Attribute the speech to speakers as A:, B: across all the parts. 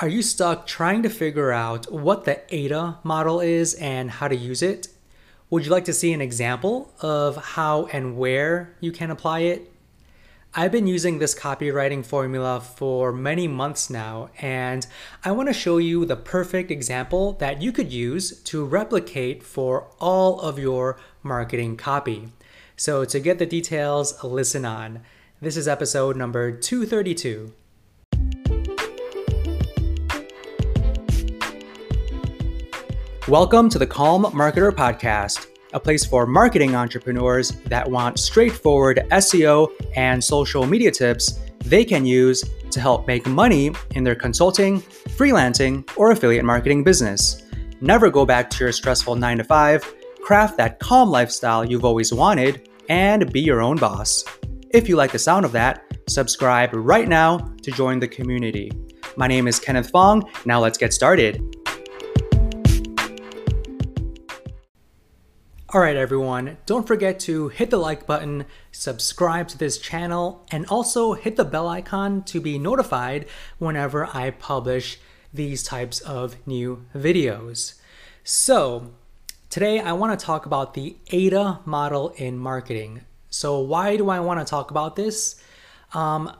A: Are you stuck trying to figure out what the AIDA model is and how to use it? Would you like to see an example of how and where you can apply it? I've been using this copywriting formula for many months now, and I want to show you the perfect example that you could use to replicate for all of your marketing copy. So, to get the details, listen on. This is episode number 232. Welcome to the Calm Marketer Podcast a place for marketing entrepreneurs that want straightforward SEO and social media tips they can use to help make money in their consulting, freelancing, or affiliate marketing business. Never go back to your stressful 9 to 5, craft that calm lifestyle you've always wanted, and be your own boss. If you like the sound of that, subscribe right now to join the community. My name is Kenneth Fong. Now let's get started. Alright, everyone, don't forget to hit the like button, subscribe to this channel, and also hit the bell icon to be notified whenever I publish these types of new videos. So, today I want to talk about the AIDA model in marketing. So, why do I want to talk about this? Um,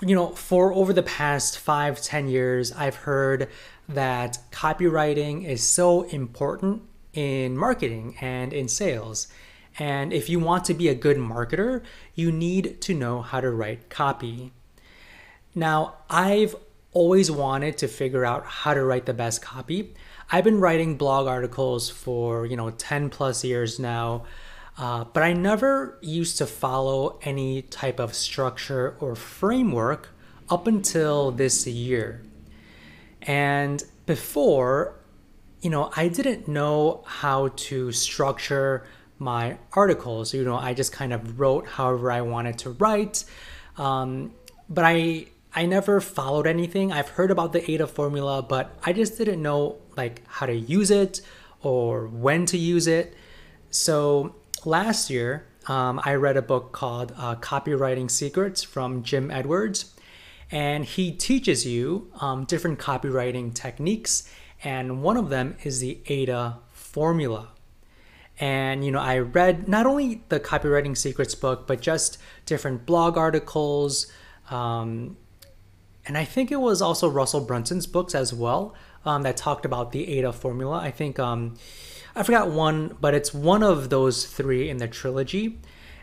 A: you know, for over the past five, ten years, I've heard that copywriting is so important in marketing and in sales. And if you want to be a good marketer, you need to know how to write copy. Now, I've always wanted to figure out how to write the best copy. I've been writing blog articles for, you know, 10 plus years now. Uh, but I never used to follow any type of structure or framework up until this year. And before, you know, I didn't know how to structure my articles. You know, I just kind of wrote however I wanted to write. Um, but I I never followed anything. I've heard about the AIDA formula, but I just didn't know like how to use it or when to use it. So last year, um, I read a book called uh, Copywriting Secrets from Jim Edwards, and he teaches you um, different copywriting techniques and one of them is the AIDA formula. And you know, I read not only the Copywriting Secrets book, but just different blog articles, um, and I think it was also Russell Brunson's books as well um, that talked about the AIDA formula. I think um, I forgot one, but it's one of those three in the trilogy.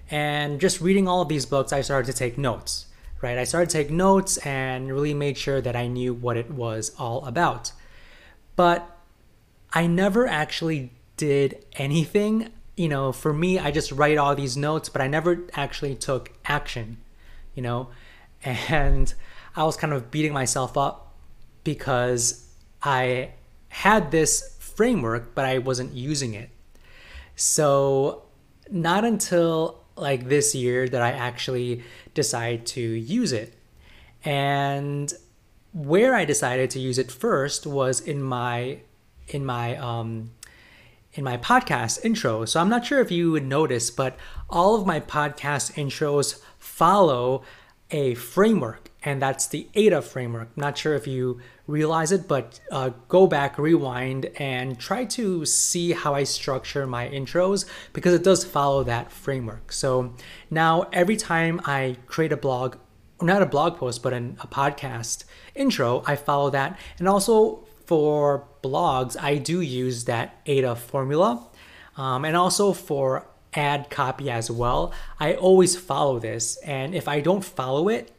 A: And just reading all of these books, I started to take notes. Right, I started to take notes and really made sure that I knew what it was all about. But I never actually did anything. You know, for me, I just write all these notes, but I never actually took action, you know? And I was kind of beating myself up because I had this framework, but I wasn't using it. So, not until like this year that I actually decided to use it. And where I decided to use it first was in my in my um, in my podcast intro. So I'm not sure if you would notice, but all of my podcast intros follow a framework, and that's the AIDA framework. I'm not sure if you realize it, but uh, go back, rewind, and try to see how I structure my intros because it does follow that framework. So now every time I create a blog not a blog post, but a podcast intro, I follow that. And also for blogs, I do use that AIDA formula. Um, and also for ad copy as well, I always follow this. And if I don't follow it,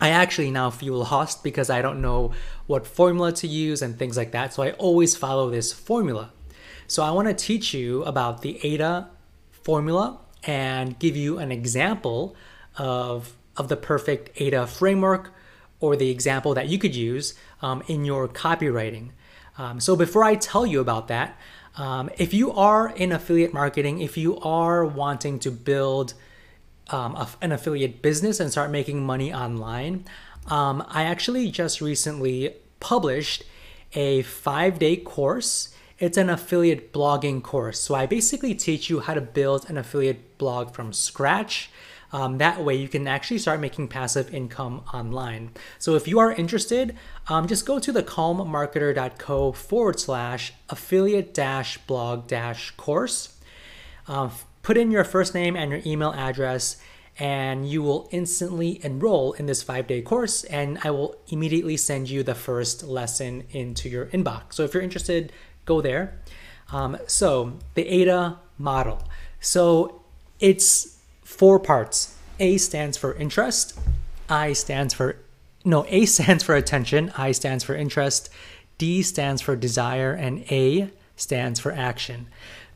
A: I actually now feel lost because I don't know what formula to use and things like that. So I always follow this formula. So I want to teach you about the AIDA formula and give you an example of of the perfect AIDA framework or the example that you could use um, in your copywriting. Um, so before I tell you about that, um, if you are in affiliate marketing, if you are wanting to build um, a, an affiliate business and start making money online, um, I actually just recently published a five day course. It's an affiliate blogging course. So I basically teach you how to build an affiliate blog from scratch Um, that way, you can actually start making passive income online. So, if you are interested, um, just go to the calmmarketer.co forward slash affiliate dash blog dash course. Uh, put in your first name and your email address, and you will instantly enroll in this five day course. And I will immediately send you the first lesson into your inbox. So, if you're interested, go there. Um, so, the AIDA model. So, it's four parts. A stands for interest, I stands for no, A stands for attention, I stands for interest, D stands for desire, and A stands for action.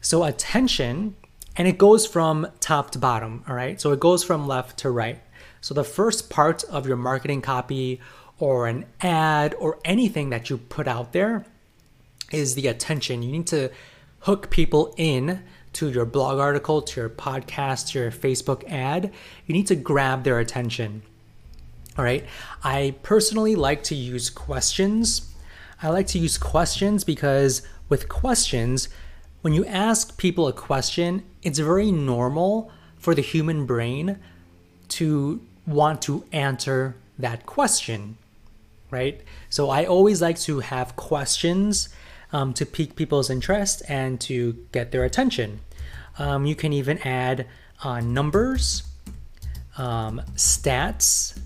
A: So attention, and it goes from top to bottom, all right? So it goes from left to right. So the first part of your marketing copy or an ad or anything that you put out there is the attention. You need to hook people in to your blog article, to your podcast, to your Facebook ad, you need to grab their attention. All right. I personally like to use questions. I like to use questions because with questions, when you ask people a question, it's very normal for the human brain to want to answer that question, right? So I always like to have questions um, to pique people's interest and to get their attention. Um, you can even add uh, numbers, um, stats,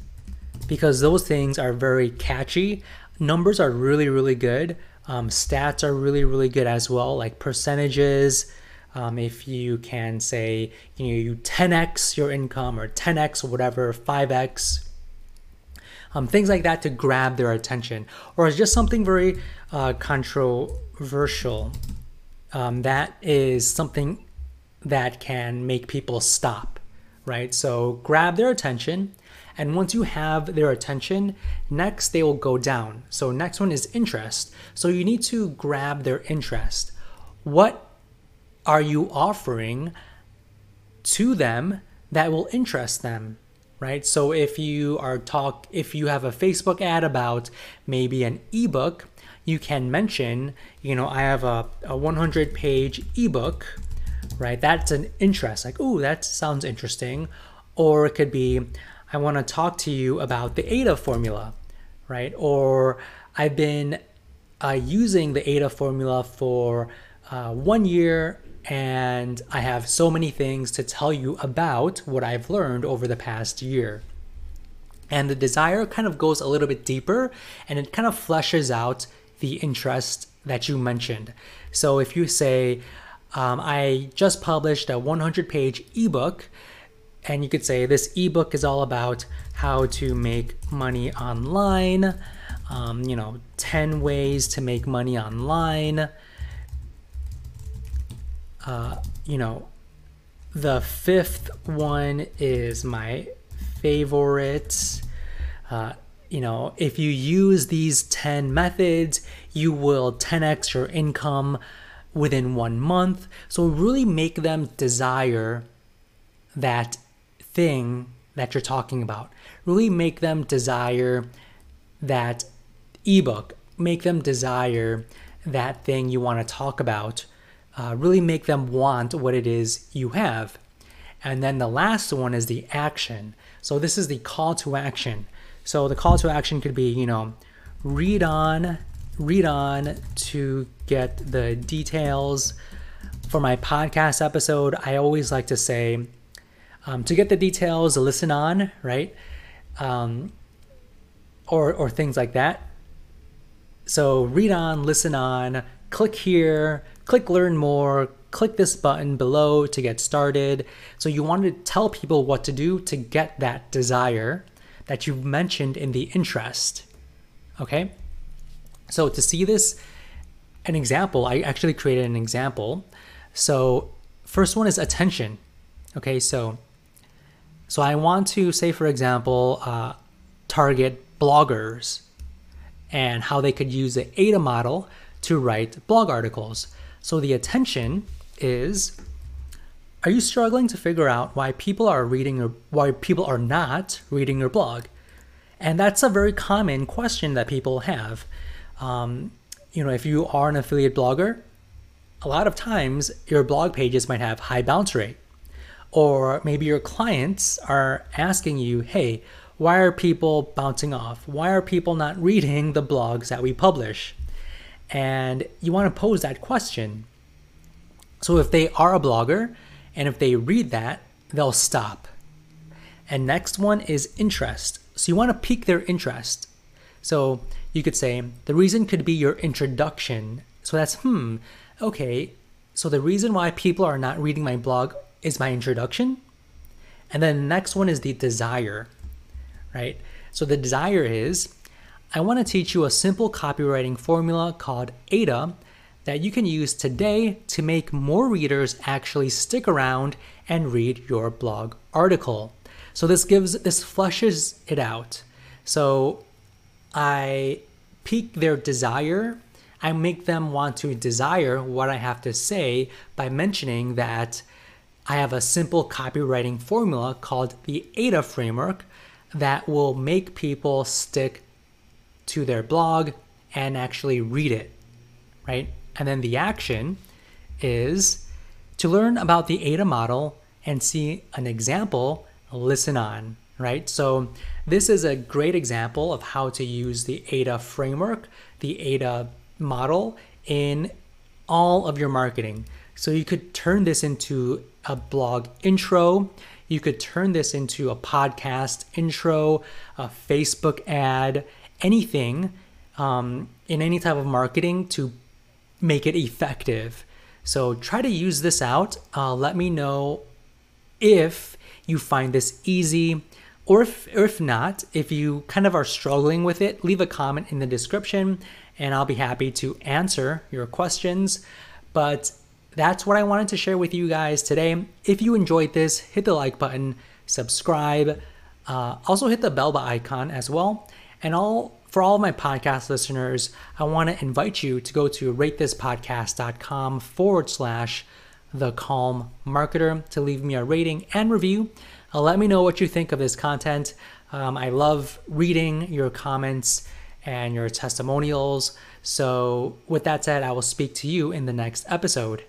A: because those things are very catchy. Numbers are really, really good. Um, stats are really, really good as well, like percentages. Um, if you can say, you know, you 10x your income or 10x whatever, 5x, um, things like that to grab their attention, or it's just something very uh, controversial. Um, that is something that can make people stop, right? So grab their attention. And once you have their attention, next they will go down. So next one is interest. So you need to grab their interest. What are you offering to them that will interest them? Right? So if you are talk if you have a Facebook ad about maybe an ebook, you can mention, you know, I have a, a 100 page ebook right? That's an interest, like, oh, that sounds interesting. Or it could be, I want to talk to you about the AIDA formula, right? Or I've been uh, using the AIDA formula for uh, one year and I have so many things to tell you about what I've learned over the past year. And the desire kind of goes a little bit deeper and it kind of fleshes out the interest that you mentioned. So if you say, um, I just published a 100 page ebook, and you could say this ebook is all about how to make money online, um, you know, 10 ways to make money online. Uh, you know, the fifth one is my favorite. Uh, you know, if you use these 10 methods, you will 10x your income within one month. So really make them desire that thing that you're talking about. Really make them desire that ebook. Make them desire that thing you want to talk about. Uh, really make them want what it is you have. And then the last one is the action. So this is the call to action. So the call to action could be, you know, read on read on to get the details. For my podcast episode, I always like to say um, to get the details, listen on, right? Um, or, or things like that. So read on, listen on, click here, click learn more, click this button below to get started. So you want to tell people what to do to get that desire that you've mentioned in the interest. Okay? So to see this, an example, I actually created an example. So first one is attention. Okay, so so I want to say, for example, uh, target bloggers and how they could use the AIDA model to write blog articles. So the attention is are you struggling to figure out why people are reading your why people are not reading your blog? And that's a very common question that people have. Um, you know, if you are an affiliate blogger, a lot of times your blog pages might have high bounce rate, Or maybe your clients are asking you, hey, why are people bouncing off? Why are people not reading the blogs that we publish? And you want to pose that question. So if they are a blogger and if they read that, they'll stop. And next one is interest. So you want to pique their interest. So you could say, the reason could be your introduction. So that's, hmm, okay. So the reason why people are not reading my blog is my introduction. And then the next one is the desire, right? So the desire is, I want to teach you a simple copywriting formula called AIDA that you can use today to make more readers actually stick around and read your blog article. So this gives this flushes it out. So I pique their desire. I make them want to desire what I have to say by mentioning that I have a simple copywriting formula called the AIDA framework that will make people stick to their blog and actually read it, right? And then the action is to learn about the AIDA model and see an example, listen on, right? So this is a great example of how to use the AIDA framework, the AIDA model in all of your marketing. So you could turn this into a blog intro, you could turn this into a podcast intro, a Facebook ad, anything um, in any type of marketing to make it effective. So try to use this out. Uh, let me know if you find this easy or if, or if not, if you kind of are struggling with it, leave a comment in the description and I'll be happy to answer your questions. But that's what I wanted to share with you guys today. If you enjoyed this, hit the like button, subscribe, uh, also hit the bell icon as well. And all for all of my podcast listeners, I want to invite you to go to ratethispodcast.com forward slash the calm marketer to leave me a rating and review. Uh, let me know what you think of this content. Um, I love reading your comments and your testimonials. So, with that said, I will speak to you in the next episode.